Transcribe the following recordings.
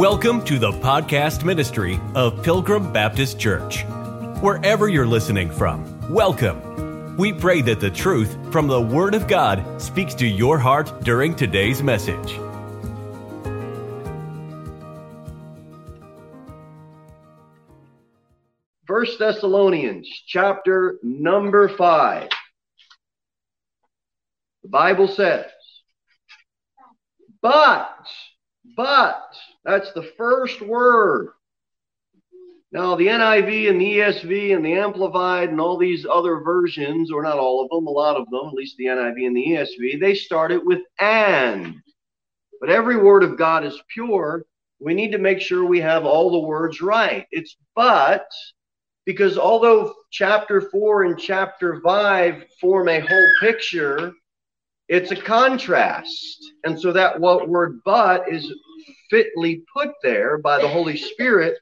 Welcome to the podcast ministry of Pilgrim Baptist Church. Wherever you're listening from, welcome. We pray that the truth from the Word of God speaks to your heart during today's message. First Thessalonians chapter number 5. The Bible says, But, but, that's the first word. Now, the NIV and the ESV and the Amplified and all these other versions, or not all of them, a lot of them, at least the NIV and the ESV, they start it with and. But every word of God is pure. We need to make sure we have all the words right. It's but, because although chapter 4 and chapter 5 form a whole picture, it's a contrast. And so that what word but is fitly put there by the Holy Spirit.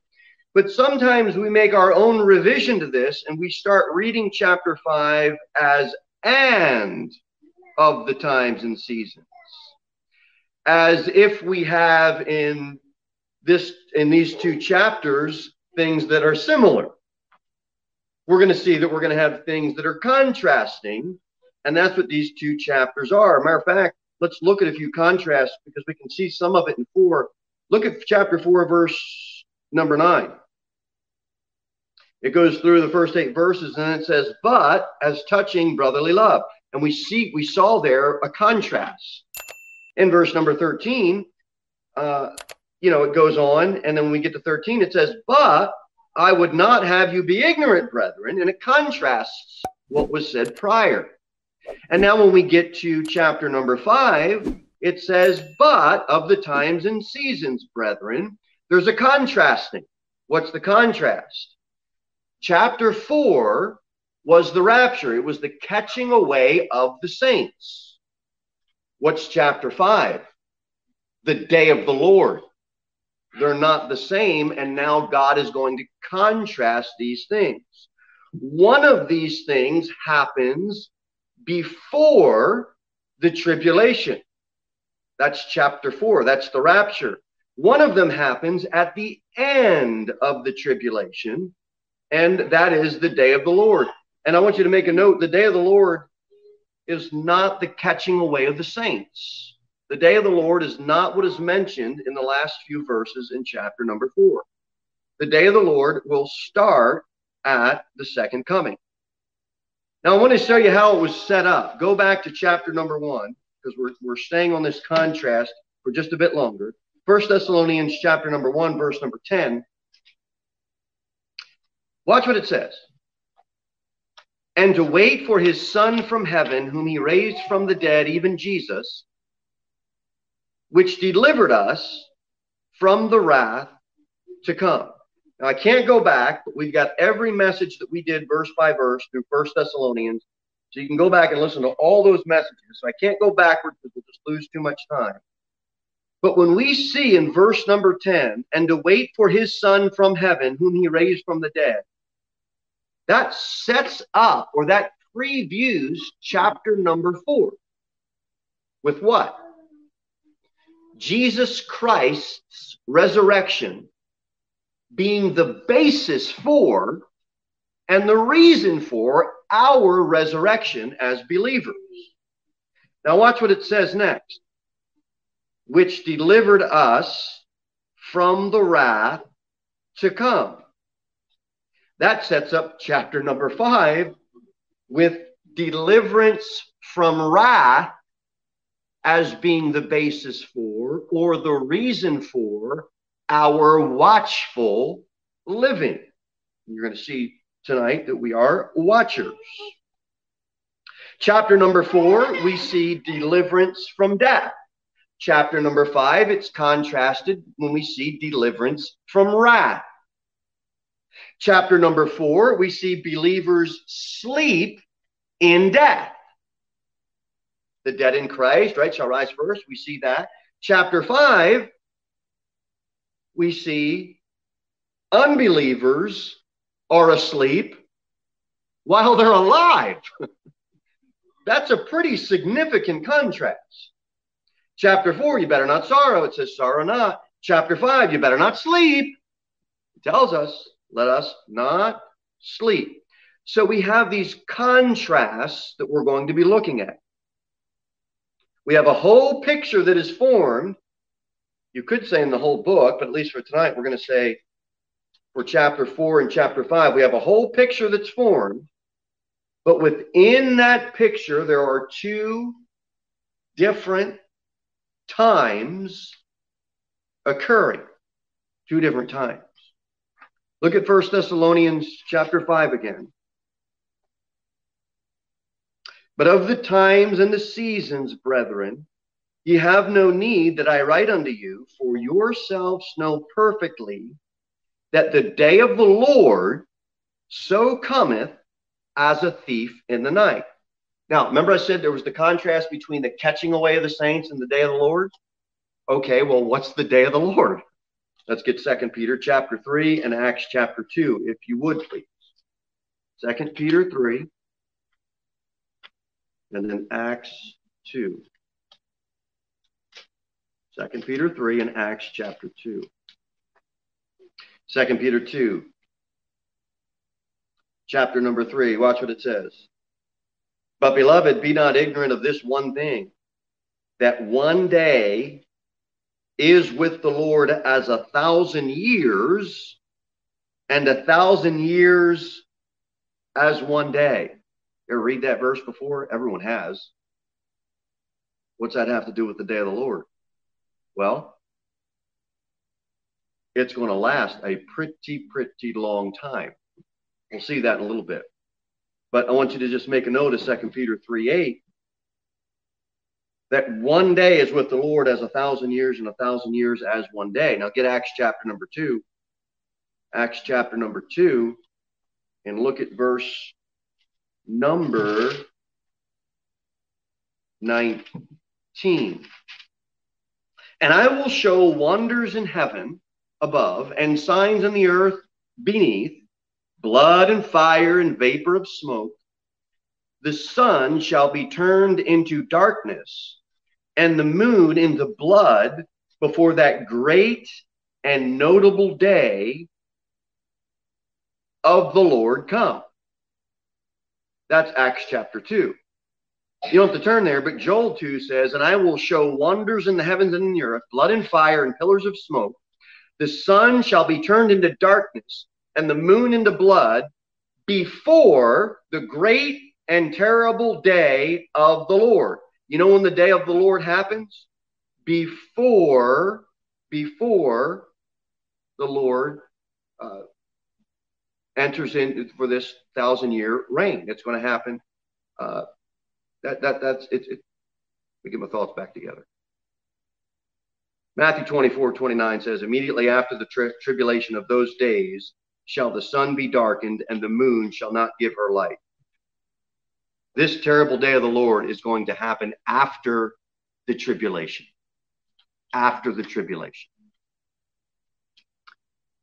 But sometimes we make our own revision to this and we start reading chapter 5 as and of the times and seasons. As if we have in this in these two chapters things that are similar. We're going to see that we're going to have things that are contrasting, and that's what these two chapters are. Matter of fact, let's look at a few contrasts because we can see some of it in four Look at chapter 4, verse number 9. It goes through the first eight verses and it says, But as touching brotherly love. And we see, we saw there a contrast. In verse number 13, uh, you know, it goes on, and then when we get to 13, it says, But I would not have you be ignorant, brethren. And it contrasts what was said prior. And now when we get to chapter number 5, it says, but of the times and seasons, brethren, there's a contrasting. What's the contrast? Chapter 4 was the rapture, it was the catching away of the saints. What's chapter 5? The day of the Lord. They're not the same, and now God is going to contrast these things. One of these things happens before the tribulation. That's chapter four. That's the rapture. One of them happens at the end of the tribulation, and that is the day of the Lord. And I want you to make a note the day of the Lord is not the catching away of the saints. The day of the Lord is not what is mentioned in the last few verses in chapter number four. The day of the Lord will start at the second coming. Now, I want to show you how it was set up. Go back to chapter number one because we're, we're staying on this contrast for just a bit longer. First Thessalonians chapter number 1, verse number 10. Watch what it says. And to wait for his Son from heaven, whom he raised from the dead, even Jesus, which delivered us from the wrath to come. Now, I can't go back, but we've got every message that we did verse by verse through First Thessalonians so you can go back and listen to all those messages. So I can't go backwards because we'll just lose too much time. But when we see in verse number 10, and to wait for his son from heaven, whom he raised from the dead, that sets up or that previews chapter number four. With what? Jesus Christ's resurrection being the basis for and the reason for our resurrection as believers. Now, watch what it says next which delivered us from the wrath to come. That sets up chapter number five with deliverance from wrath as being the basis for or the reason for our watchful living. You're going to see tonight that we are watchers. Chapter number four, we see deliverance from death. Chapter number five, it's contrasted when we see deliverance from wrath. Chapter number four, we see believers sleep in death. The dead in Christ, right, shall rise first. We see that. Chapter five, we see unbelievers are asleep while they're alive. That's a pretty significant contrast. Chapter 4, you better not sorrow. It says, sorrow not. chapter 5, you better not sleep. It tells us, let us not sleep. So we have these contrasts that we're going to be looking at. We have a whole picture that is formed. You could say in the whole book, but at least for tonight, we're going to say for chapter 4 and chapter 5, we have a whole picture that's formed. But within that picture, there are two different times occurring. Two different times. Look at First Thessalonians chapter 5 again. But of the times and the seasons, brethren, ye have no need that I write unto you, for yourselves know perfectly that the day of the Lord so cometh as a thief in the night. Now, remember I said there was the contrast between the catching away of the saints and the day of the Lord? Okay, well, what's the day of the Lord? Let's get Second Peter chapter 3 and Acts chapter 2, if you would, please. Second Peter 3 and then Acts 2. Second Peter 3 and Acts chapter 2. Second Peter 2, chapter number 3. Watch what it says. But beloved, be not ignorant of this one thing, that one day is with the Lord as a thousand years, and a thousand years as one day. Ever read that verse before? Everyone has. What's that have to do with the day of the Lord? Well, it's going to last a pretty, pretty long time. We'll see that in a little bit. But I want you to just make a note of 2 Peter 3 8 that one day is with the Lord as a thousand years, and a thousand years as one day. Now get Acts chapter number 2. Acts chapter number 2, and look at verse number 19. And I will show wonders in heaven above and signs in the earth beneath, blood and fire and vapor of smoke. The sun shall be turned into darkness and the moon into blood before that great and notable day of the Lord come. That's Acts chapter 2. You don't have to turn there, but Joel 2 says, And I will show wonders in the heavens and in the earth, blood and fire and pillars of smoke. The sun shall be turned into darkness and the moon into blood before the great and terrible day of the Lord. You know when the day of the Lord happens? Before, before the Lord uh, enters in for this thousand year reign. It's going to happen. Uh, that that that's it, it. Let me get my thoughts back together. Matthew 24, 29 says, Immediately after the tri- tribulation of those days shall the sun be darkened, and the moon shall not give her light. This terrible day of the Lord is going to happen after the tribulation. After the tribulation.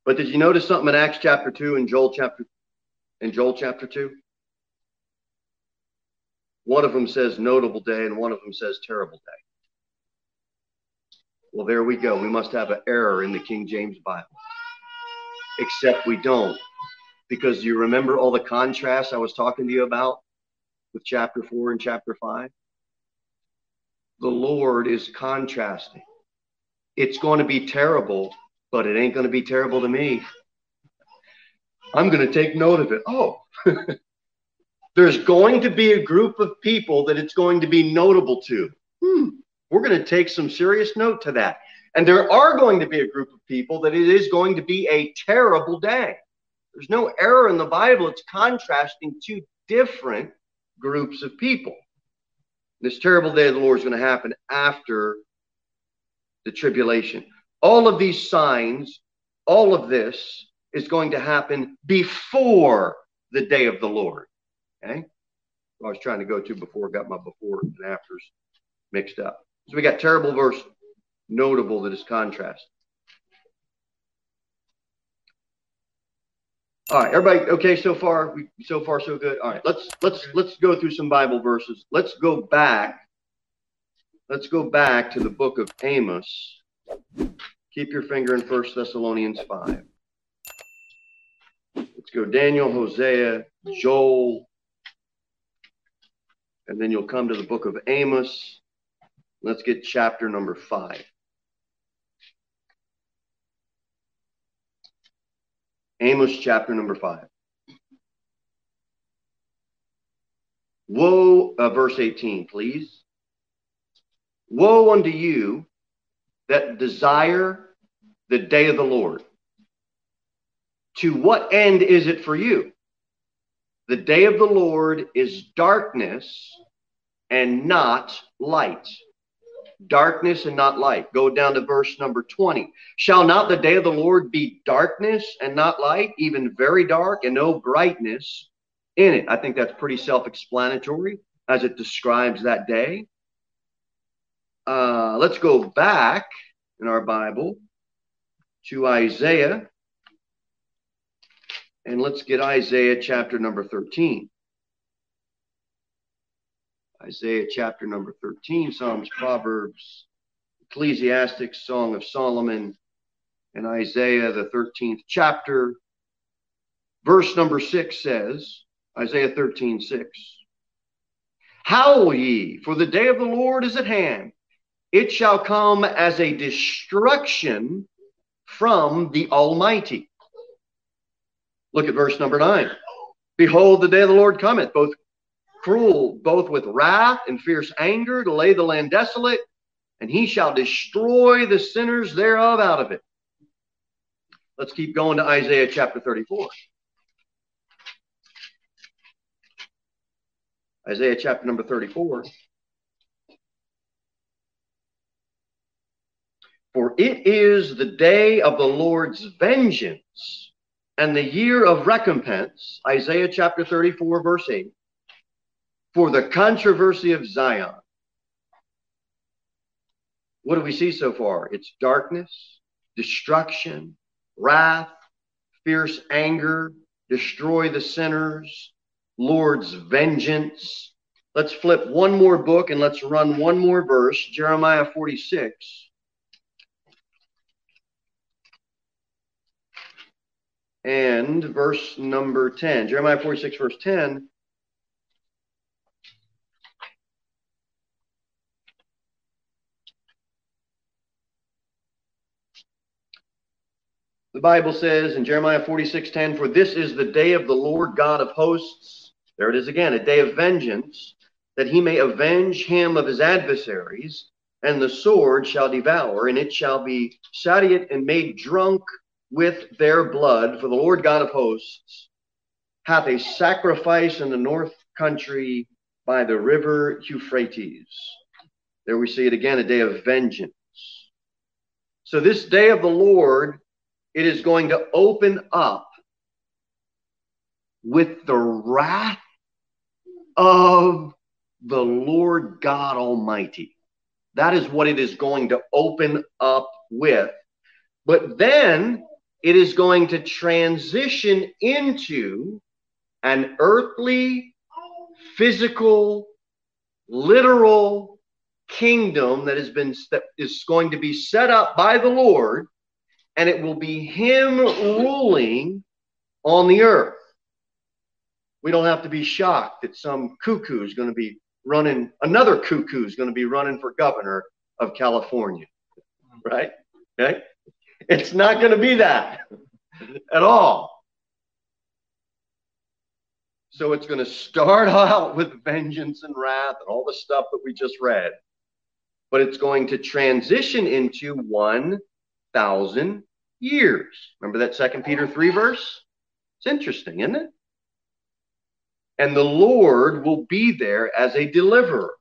But did you notice something in Acts chapter 2 and Joel chapter in Joel chapter 2? One of them says notable day and one of them says terrible day. Well, there we go. We must have an error in the King James Bible. Except we don't. Because you remember all the contrasts I was talking to you about with chapter 4 and chapter 5? The Lord is contrasting. It's going to be terrible but it ain't going to be terrible to me. I'm going to take note of it. Oh, there's going to be a group of people that it's going to be notable to. We're going to take some serious note to that. And there are going to be a group of people that it is going to be a terrible day. There's no error in the Bible. It's contrasting two different groups of people. This terrible day of the Lord is going to happen after the tribulation. All of these signs, all of this is going to happen before the day of the Lord. Okay? I was trying to go to before, got my before and afters mixed up. So we got terrible verse notable that is contrast. All right, everybody, okay so far? We, so far so good. All right, let's let's let's go through some Bible verses. Let's go back. Let's go back to the book of Amos Keep your finger in First Thessalonians 5. Let's go Daniel, Hosea, Joel, and then you'll come to the book of Amos. Let's get chapter number 5. Amos chapter number 5. Woe, uh, verse 18, please. Woe unto you that desire the day of the Lord. To what end is it for you? The day of the Lord is darkness and not light. Darkness and not light. Go down to verse number 20. Shall not the day of the Lord be darkness and not light, even very dark and no brightness in it? I think that's pretty self explanatory as it describes that day. Uh, let's go back in our Bible to Isaiah. And let's get Isaiah chapter number 13. Isaiah chapter number 13, Psalms, Proverbs, Ecclesiastes, Song of Solomon, and Isaiah, the 13th chapter. Verse number 6 says, Isaiah 13, 6. Howl ye, for the day of the Lord is at hand. It shall come as a destruction from the Almighty. Look at verse number nine. Behold, the day of the Lord cometh, both cruel, both with wrath and fierce anger, to lay the land desolate, and he shall destroy the sinners thereof out of it. Let's keep going to Isaiah chapter 34. Isaiah chapter number 34. For it is the day of the Lord's vengeance and the year of recompense, Isaiah chapter 34, verse 8, for the controversy of Zion. What do we see so far? It's darkness, destruction, wrath, fierce anger, destroy the sinners, Lord's vengeance. Let's flip one more book and let's run one more verse, Jeremiah 46. and verse number 10. Jeremiah 46, verse 10. Bible says in Jeremiah 46, 10, For this is the day of the Lord God of hosts. There it is again, a day of vengeance, that he may avenge him of his adversaries, and the sword shall devour, and it shall be satiate and made drunk with their blood, for the Lord God of hosts hath a sacrifice in the north country by the river Euphrates. There we see it again, a day of vengeance. So, this day of the Lord, it is going to open up with the wrath of the Lord God Almighty. That is what it is going to open up with. But then it is going to transition into an earthly, physical, literal kingdom that has been that is going to be set up by the Lord, and it will be Him ruling on the earth. We don't have to be shocked that some cuckoo is going to be running, another cuckoo is going to be running for governor of California, right? Okay. It's not going to be that at all. So it's going to start out with vengeance and wrath and all the stuff that we just read. But it's going to transition into 1,000 years. Remember that Second Peter 3 verse? It's interesting, isn't it? And the Lord will be there as a deliverer.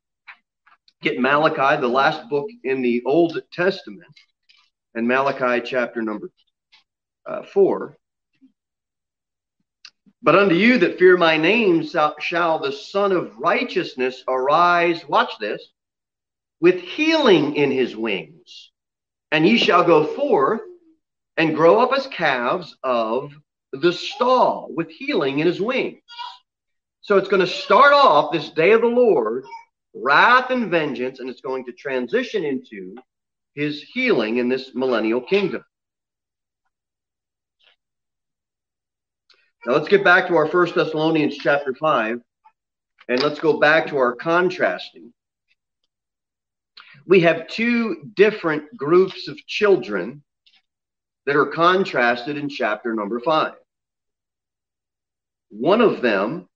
Get Malachi, the last book in the Old Testament and Malachi chapter number uh, 4. But unto you that fear my name shall the Sun of Righteousness arise, watch this, with healing in his wings. And ye shall go forth and grow up as calves of the stall with healing in his wings. So it's going to start off this day of the Lord, wrath and vengeance, and it's going to transition into his healing in this millennial kingdom. Now let's get back to our First Thessalonians chapter 5, and let's go back to our contrasting. We have two different groups of children that are contrasted in chapter number 5. One of them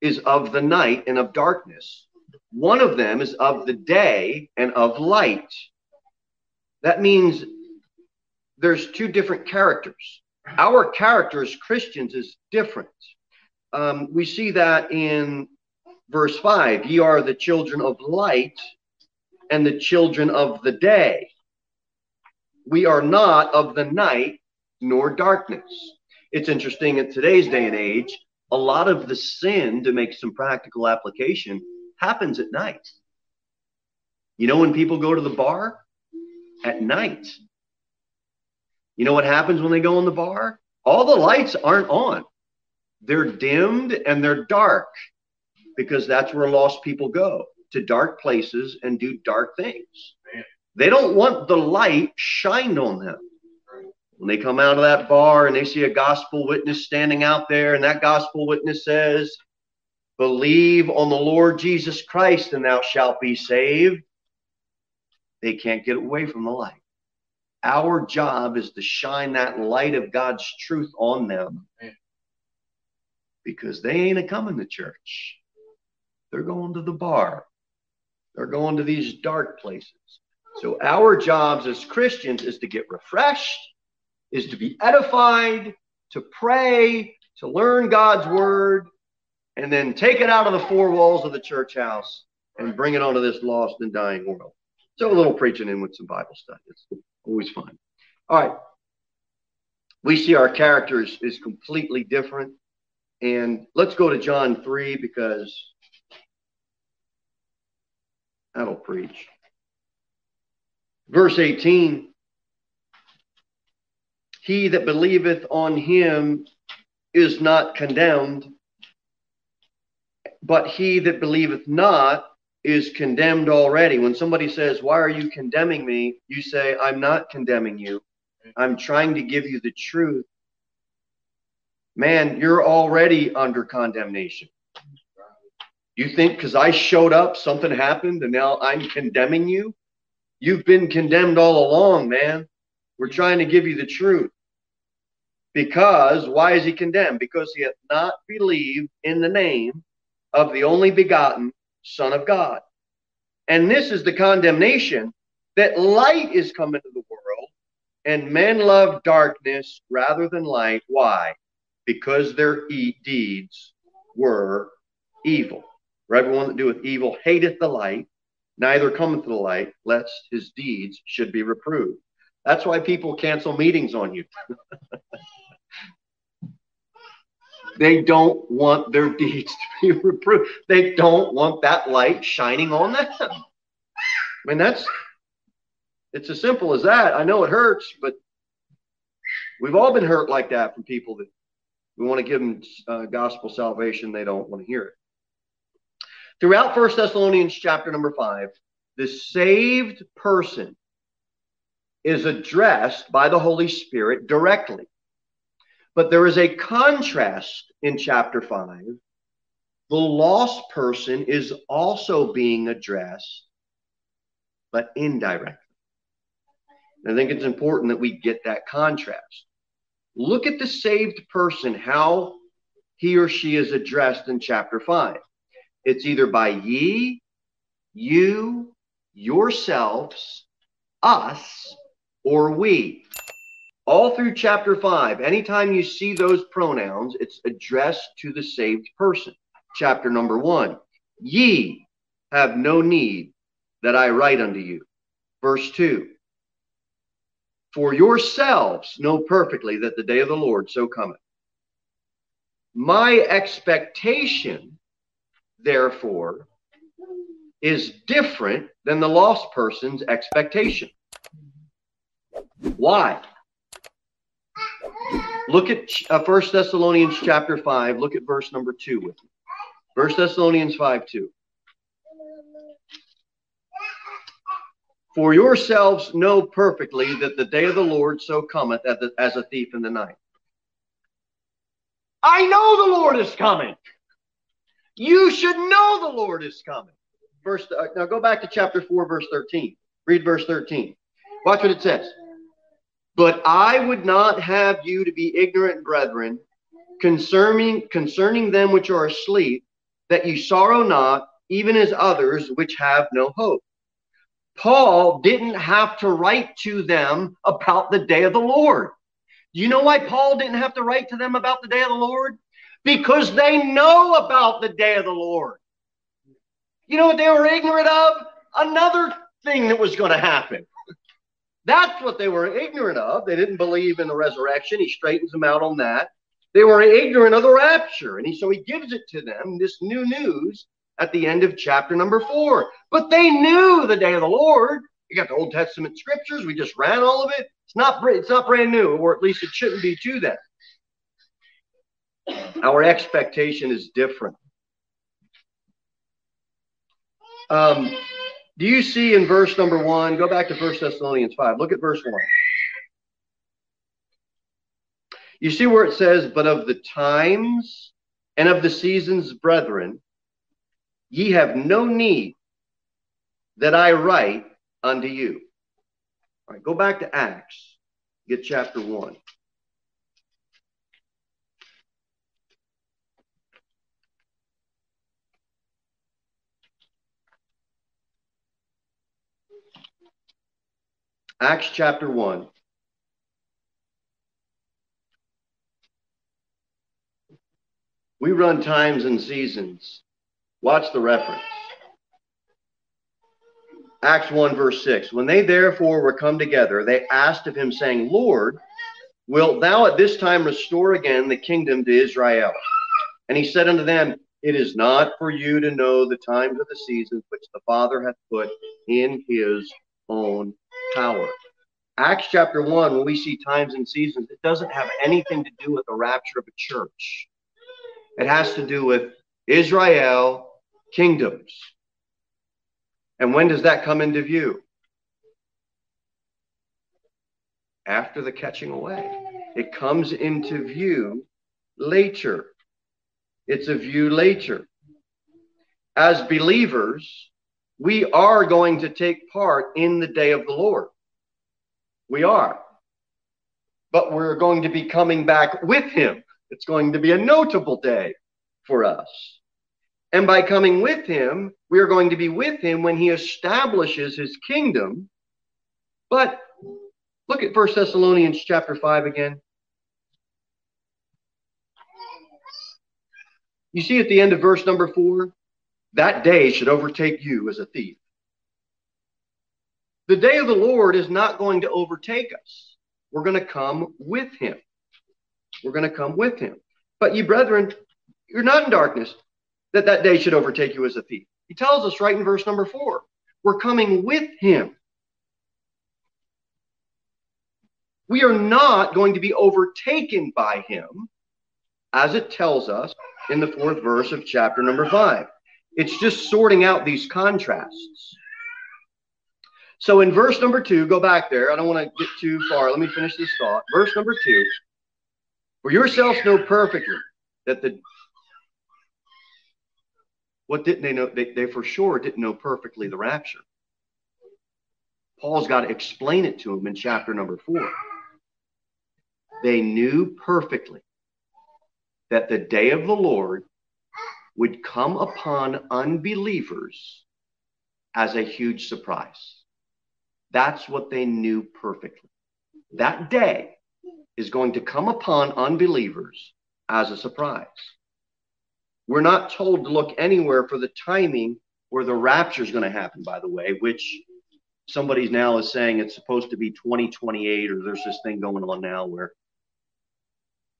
is of the night and of darkness. One of them is of the day and of light. That means there's two different characters our character as Christians is different. Um, we see that in verse 5 ye are the children of light and the children of the day. We are not of the night nor darkness. It's interesting in today's day and age, a lot of the sin, to make some practical application, happens at night. You know, when people go to the bar? At night. You know what happens when they go in the bar? All the lights aren't on. They're dimmed and they're dark because that's where lost people go to dark places and do dark things. They don't want the light shined on them. When they come out of that bar and they see a gospel witness standing out there, and that gospel witness says, Believe on the Lord Jesus Christ and thou shalt be saved, they can't get away from the light. Our job is to shine that light of God's truth on them because they ain't a coming to church. They're going to the bar, they're going to these dark places. So, our jobs as Christians is to get refreshed, is to be edified, to pray, to learn God's word, and then take it out of the four walls of the church house and bring it onto this lost and dying world. So, a little preaching in with some Bible study. It's always fun. All right. We see our characters is completely different. And let's go to John 3 because that'll preach. Verse 18 He that believeth on him is not condemned, but he that believeth not is condemned already. When somebody says, Why are you condemning me? You say, I'm not condemning you. I'm trying to give you the truth. Man, you're already under condemnation. You think because I showed up, something happened, and now I'm condemning you? You've been condemned all along, man. We're trying to give you the truth. Because, why is he condemned? Because he hath not believed in the name of the only begotten Son of God. And this is the condemnation that light is come into the world, and men love darkness rather than light. Why? Because their e- deeds were evil. For everyone that doeth evil hateth the light, neither cometh to the light, lest his deeds should be reproved. That's why people cancel meetings on you. They don't want their deeds to be reproved. They don't want that light shining on them. I mean, that's it's as simple as that. I know it hurts, but we've all been hurt like that from people that we want to give them uh, gospel salvation. They don't want to hear it. Throughout First Thessalonians chapter number five, the saved person is addressed by the Holy Spirit directly. But there is a contrast in chapter 5. The lost person is also being addressed, but indirectly. I think it's important that we get that contrast. Look at the saved person, how he or she is addressed in chapter 5. It's either by ye, you, yourselves, us, or we. All through chapter 5, anytime you see those pronouns, it's addressed to the saved person. Chapter number 1 Ye have no need that I write unto you. Verse 2 For yourselves know perfectly that the day of the Lord so cometh. My expectation, therefore, is different than the lost person's expectation. Why? Look at uh, 1 Thessalonians chapter 5. Look at verse number 2 with me. 1 Thessalonians 5 2. For yourselves know perfectly that the day of the Lord so cometh as a thief in the night. I know the Lord is coming. You should know the Lord is coming. Verse uh, now go back to chapter 4 verse 13. Read verse 13. Watch what it says. But I would not have you to be ignorant, brethren, concerning concerning them which are asleep, that you sorrow not, even as others which have no hope. Paul didn't have to write to them about the day of the Lord. Do you know why Paul didn't have to write to them about the day of the Lord? Because they know about the day of the Lord. You know what they were ignorant of? Another thing that was going to happen. That's what they were ignorant of. They didn't believe in the resurrection. He straightens them out on that. They were ignorant of the rapture. And he, so he gives it to them, this new news, at the end of chapter number four. But they knew the day of the Lord. You got the Old Testament scriptures. We just ran all of it. It's not it's not brand new, or at least it shouldn't be to them. Our expectation is different. Um, do you see in verse number one? Go back to First Thessalonians 5. Look at verse 1. You see where it says, But of the times and of the seasons, brethren, ye have no need that I write unto you. All right, go back to Acts, get chapter 1. Acts chapter 1. We run times and seasons. Watch the reference. Acts 1, verse 6. When they therefore were come together, they asked of him, saying, Lord, wilt thou at this time restore again the kingdom to Israel? And he said unto them, It is not for you to know the times of the seasons which the Father hath put in his own power. Acts chapter 1, when we see times and seasons, it doesn't have anything to do with the rapture of a church. It has to do with Israel kingdoms. And when does that come into view? After the catching away. It comes into view later. It's a view later. As believers, we are going to take part in the day of the Lord. We are. But we're going to be coming back with him. It's going to be a notable day for us. And by coming with him, we are going to be with him when he establishes his kingdom. But look at First Thessalonians chapter 5 again. You see at the end of verse number 4, that day should overtake you as a thief. The day of the Lord is not going to overtake us. We're going to come with him. We're going to come with him. But ye brethren, you're not in darkness, that that day should overtake you as a thief. He tells us right in verse number four. We're coming with him. We are not going to be overtaken by him, as it tells us in the fourth verse of chapter number five. It's just sorting out these contrasts. So in verse number two, go back there. I don't want to get too far. Let me finish this thought. Verse number two For yourselves know perfectly that the what didn't they know? They, they for sure didn't know perfectly the rapture. Paul's got to explain it to them in chapter number four. They knew perfectly that the day of the Lord would come upon unbelievers as a huge surprise. That's what they knew perfectly. That day is going to come upon unbelievers as a surprise. We're not told to look anywhere for the timing where the rapture is going to happen, by the way, which somebody now is saying it's supposed to be 2028, or there's this thing going on now where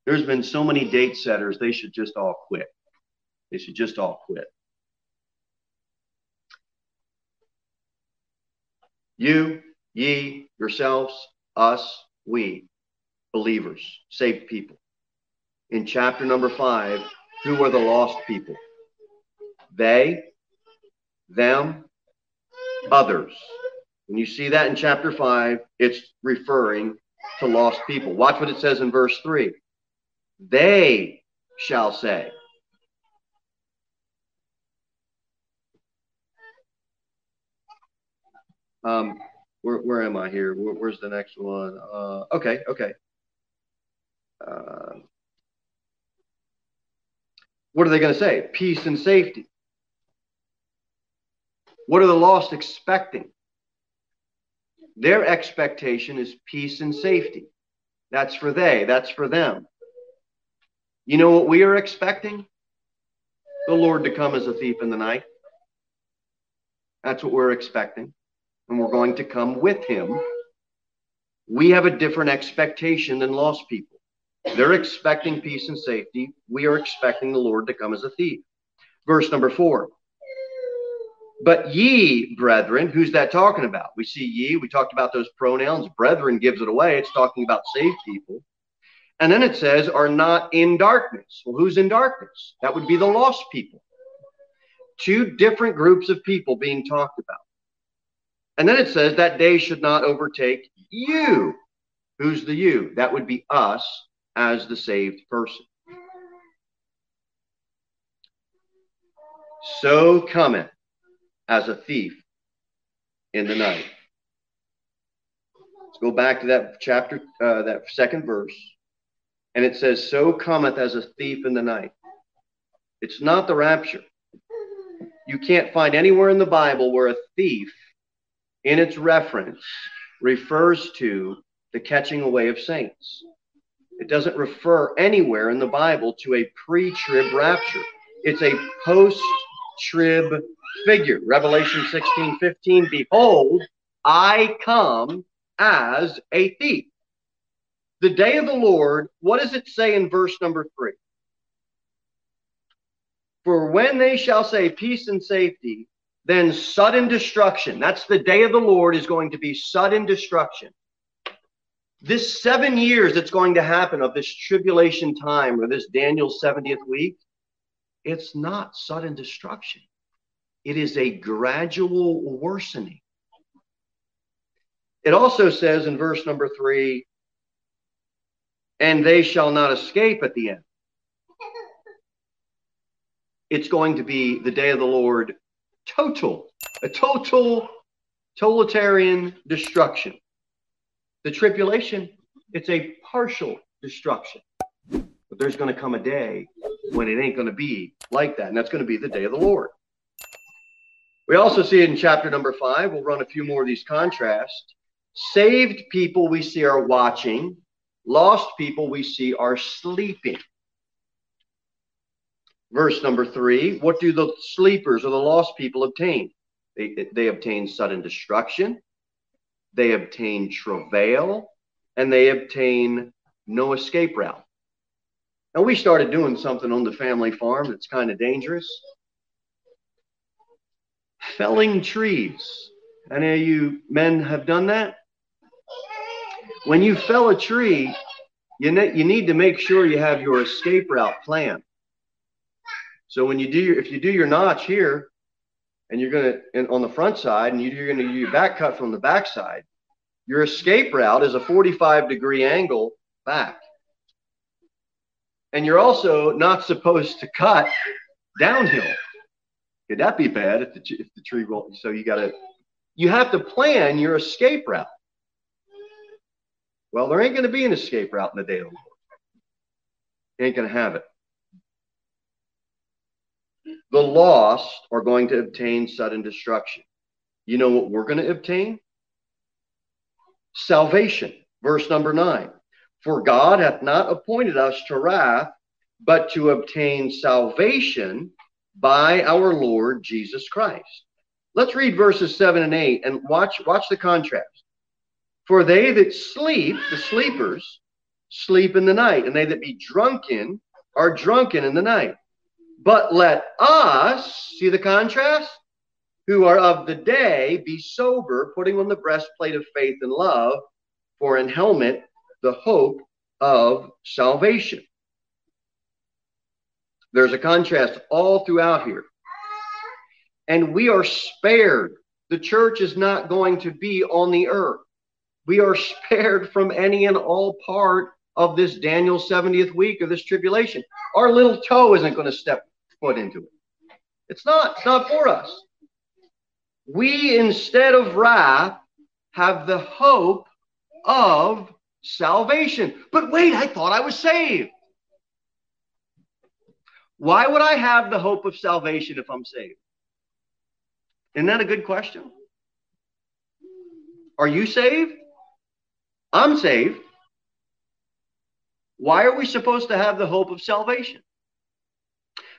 there's been so many date setters, they should just all quit. They should just all quit. You, ye, yourselves, us, we, believers, saved people. In chapter number five, who are the lost people? They, them, others. When you see that in chapter 5, it's referring to lost people. Watch what it says in verse 3. They shall say. Um, where, where am I here? Where, where's the next one? Uh, okay, okay. Uh, what are they going to say? Peace and safety. What are the lost expecting? Their expectation is peace and safety. That's for they, that's for them. You know what we are expecting? The Lord to come as a thief in the night. That's what we're expecting. And we're going to come with him. We have a different expectation than lost people. They're expecting peace and safety. We are expecting the Lord to come as a thief. Verse number four. But ye, brethren, who's that talking about? We see ye, we talked about those pronouns. Brethren gives it away. It's talking about saved people. And then it says, are not in darkness. Well, who's in darkness? That would be the lost people. Two different groups of people being talked about. And then it says, that day should not overtake you. Who's the you? That would be us as the saved person. So cometh as a thief in the night. Let's go back to that chapter, uh, that second verse. And it says, So cometh as a thief in the night. It's not the rapture. You can't find anywhere in the Bible where a thief, in its reference, refers to the catching away of saints. It doesn't refer anywhere in the Bible to a pre trib rapture. It's a post trib figure. Revelation 16 15, behold, I come as a thief. The day of the Lord, what does it say in verse number three? For when they shall say peace and safety, then sudden destruction. That's the day of the Lord is going to be sudden destruction this seven years that's going to happen of this tribulation time or this Daniel 70th week, it's not sudden destruction. It is a gradual worsening. It also says in verse number three, and they shall not escape at the end. It's going to be the day of the Lord total, a total totalitarian destruction. The tribulation, it's a partial destruction. But there's going to come a day when it ain't going to be like that. And that's going to be the day of the Lord. We also see it in chapter number five. We'll run a few more of these contrasts. Saved people we see are watching, lost people we see are sleeping. Verse number three What do the sleepers or the lost people obtain? They, they obtain sudden destruction, they obtain travail, and they obtain no escape route. Now, we started doing something on the family farm that's kind of dangerous felling trees. Any of you men have done that? When you fell a tree, you, ne- you need to make sure you have your escape route planned. So when you do your, if you do your notch here, and you're going to on the front side, and you're to do your back cut from the back side, your escape route is a 45 degree angle back. And you're also not supposed to cut downhill. Could that be bad if the, if the tree rolls? So you got to, you have to plan your escape route. Well, there ain't going to be an escape route in the day of the Lord. You ain't going to have it. The lost are going to obtain sudden destruction. You know what we're going to obtain? Salvation. Verse number nine. For God hath not appointed us to wrath, but to obtain salvation by our Lord Jesus Christ. Let's read verses 7 and 8 and watch, watch the contrast. For they that sleep, the sleepers, sleep in the night, and they that be drunken are drunken in the night. But let us, see the contrast? Who are of the day, be sober, putting on the breastplate of faith and love, for an helmet the hope of salvation. There's a contrast all throughout here. And we are spared the church is not going to be on the earth. We are spared from any and all part of this Daniel 70th week of this tribulation. Our little toe isn't going to step foot into it. It's not. It's not for us. We, instead of wrath, have the hope of salvation. But wait, I thought I was saved. Why would I have the hope of salvation if I'm saved? Isn't that a good question? Are you saved? I'm saved. Why are we supposed to have the hope of salvation?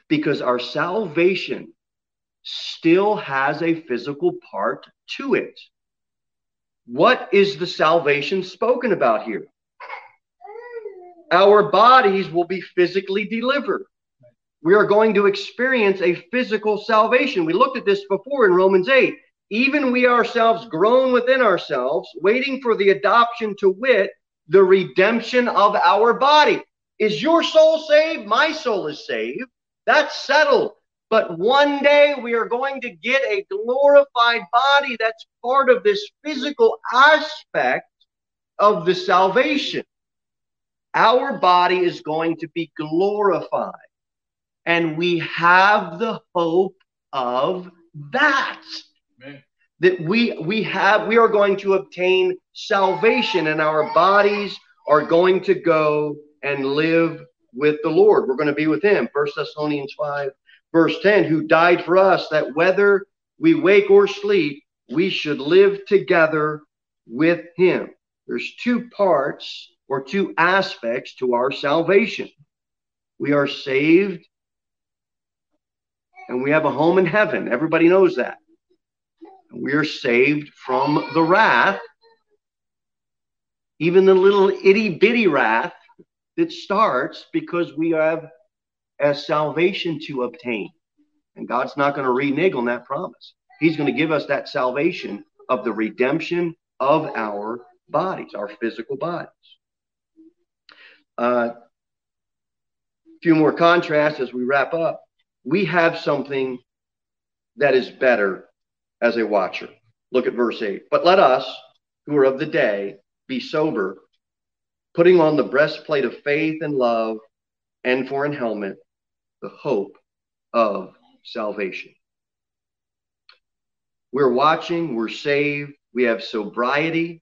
Because our salvation still has a physical part to it. What is the salvation spoken about here? Our bodies will be physically delivered. We are going to experience a physical salvation. We looked at this before in Romans 8. Even we ourselves groan within ourselves, waiting for the adoption to wit, the redemption of our body. Is your soul saved? My soul is saved. That's settled. But one day we are going to get a glorified body that's part of this physical aspect of the salvation. Our body is going to be glorified. And we have the hope of that. Amen. That we we have we are going to obtain salvation and our bodies are going to go and live with the Lord. We're going to be with him. First Thessalonians 5 verse 10, who died for us, that whether we wake or sleep, we should live together with him. There's two parts or two aspects to our salvation. We are saved and we have a home in heaven. Everybody knows that. We are saved from the wrath, even the little itty bitty wrath that starts because we have as salvation to obtain. And God's not going to renege on that promise. He's going to give us that salvation of the redemption of our bodies, our physical bodies. A uh, few more contrasts as we wrap up. We have something that is better as a watcher. Look at verse 8. But let us, who are of the day, be sober, putting on the breastplate of faith and love, and for an helmet, the hope of salvation. We're watching, we're saved, we have sobriety.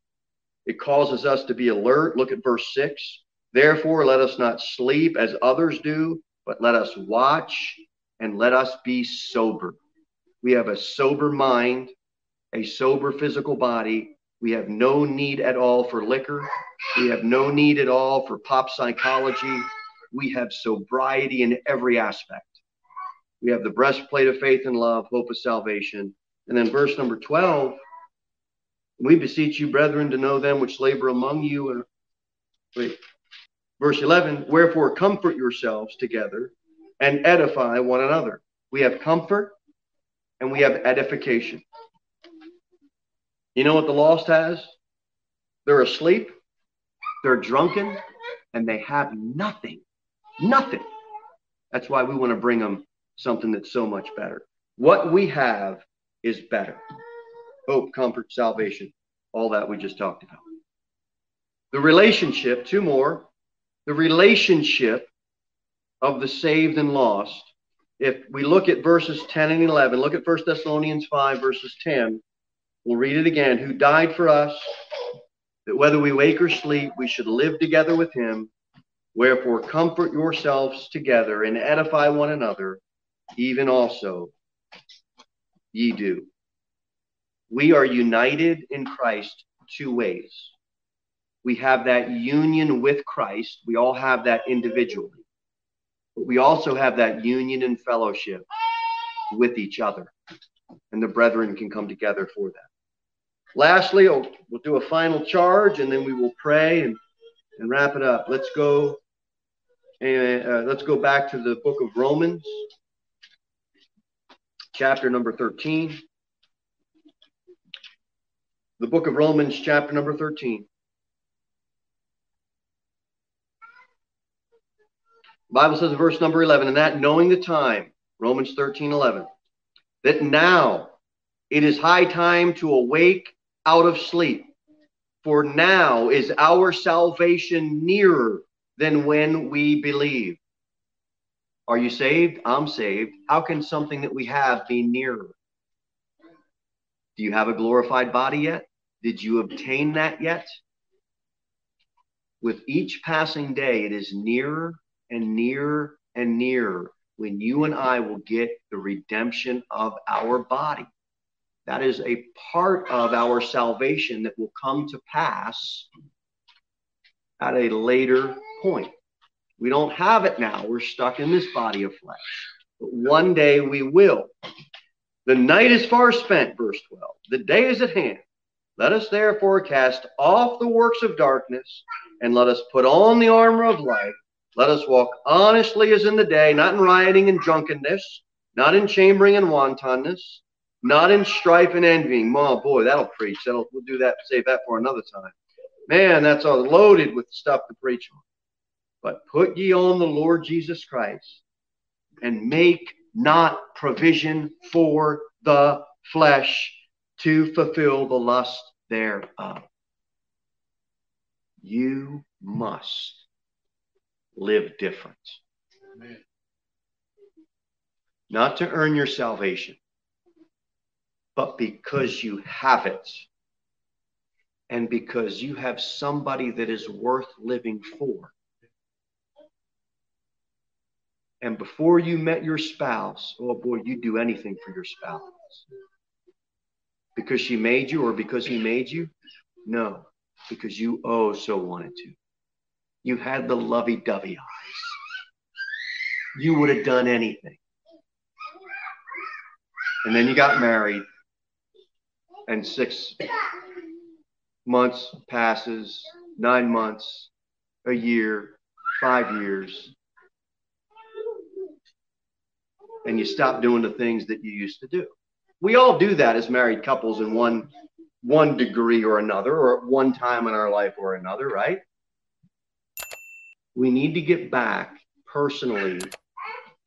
It causes us to be alert. Look at verse 6. Therefore, let us not sleep as others do, but let us watch and let us be sober. We have a sober mind, a sober physical body. We have no need at all for liquor. We have no need at all for pop psychology we have sobriety in every aspect. We have the breastplate of faith and love, hope of salvation. And then verse number 12, we beseech you, brethren, to know them which labor among you. Wait, verse 11, wherefore comfort yourselves together and edify one another. We have comfort and we have edification. You know what the lost has? They're asleep, they're drunken, and they have nothing. Nothing. That's why we want to bring them something that's so much better. What we have is better. Hope, comfort, salvation, all that we just talked about. The relationship, two more. The relationship of the saved and lost. If we look at verses 10 and 11, look at 1 Thessalonians 5, verses 10. We'll read it again. Who died for us, that whether we wake or sleep, we should live together with him. Wherefore, comfort yourselves together and edify one another, even also ye do. We are united in Christ two ways. We have that union with Christ. We all have that individually. But we also have that union and fellowship with each other. And the brethren can come together for that. Lastly, we'll, do a final charge and then we will pray and, and wrap it up. Let's go and uh, let's go back to the book of Romans, chapter number 13. The book of Romans, chapter number 13. The Bible says in verse number 11, and that knowing the time, Romans 13, 11, that now It is high time to awake out of sleep. For now is our salvation nearer than when we believe. Are you saved? I'm saved. How can something that we have be nearer? Do you have a glorified body yet? Did you obtain that yet? With each passing day, it is nearer and nearer and nearer when you and I will get the redemption of our body. That is a part of our salvation that will come to pass at a later point. We don't have it now. We're stuck in this body of flesh. But one day we will. The night is far spent, verse 12. The day is at hand. Let us therefore cast off the works of darkness and let us put on the armor of light. Let us walk honestly as in the day, not in rioting and drunkenness, not in chambering and wantonness, not in strife and envying. Oh boy, that'll preach. That'll we'll do that, save that for another time. Man, that's all loaded with stuff to preach on. But put ye on the Lord Jesus Christ and make not provision for the flesh to fulfill the lust thereof. You must live different. Amen. Not to earn your salvation, but because you have it and because you have somebody that is worth living for. And before you met your spouse, oh boy, you'd do anything for your spouse. Because she made you or because he made you? No, because you oh so wanted to. You had the lovey dovey eyes. You would have done anything. And then you got married, and six months passes, nine months, a year, five years, and you stop doing the things that you used to do. We all do that as married couples in one one degree or another, or at one time in our life or another, right? We need to get back personally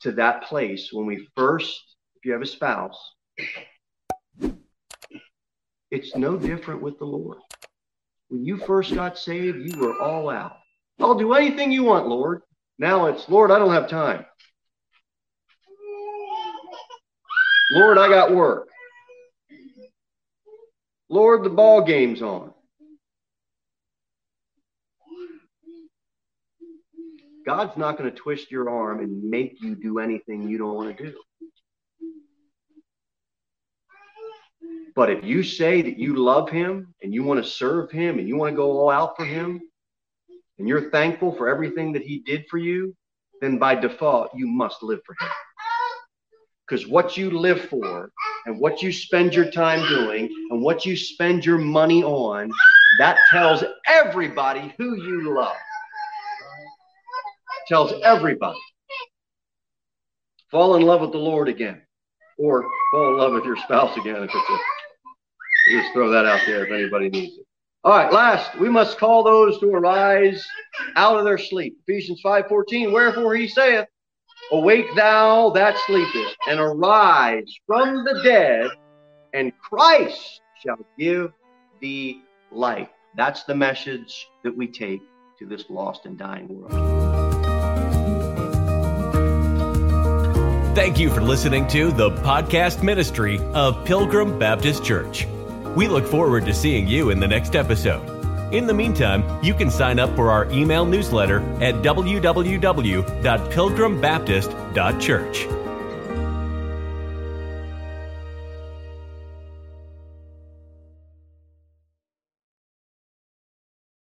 to that place when we first, if you have a spouse, it's no different with the Lord. When you first got saved, you were all out. I'll do anything you want, Lord. Now it's, Lord, I don't have time. Lord, I got work. Lord, the ball game's on. God's not going to twist your arm and make you do anything you don't want to do. But if you say that you love him and you want to serve him and you want to go all out for him and you're thankful for everything that he did for you, then by default, you must live for him. Because what you live for and what you spend your time doing and what you spend your money on, that tells everybody who you love. Tells everybody. Fall in love with the Lord again. Or fall in love with your spouse again if it's a just throw that out there if anybody needs it. All right, last, we must call those to arise out of their sleep. Ephesians 5:14, wherefore he saith, Awake thou that sleepest, and arise from the dead, and Christ shall give thee light. That's the message that we take to this lost and dying world. Thank you for listening to the podcast ministry of Pilgrim Baptist Church. We look forward to seeing you in the next episode. In the meantime, you can sign up for our email newsletter at www.pilgrimbaptist.church.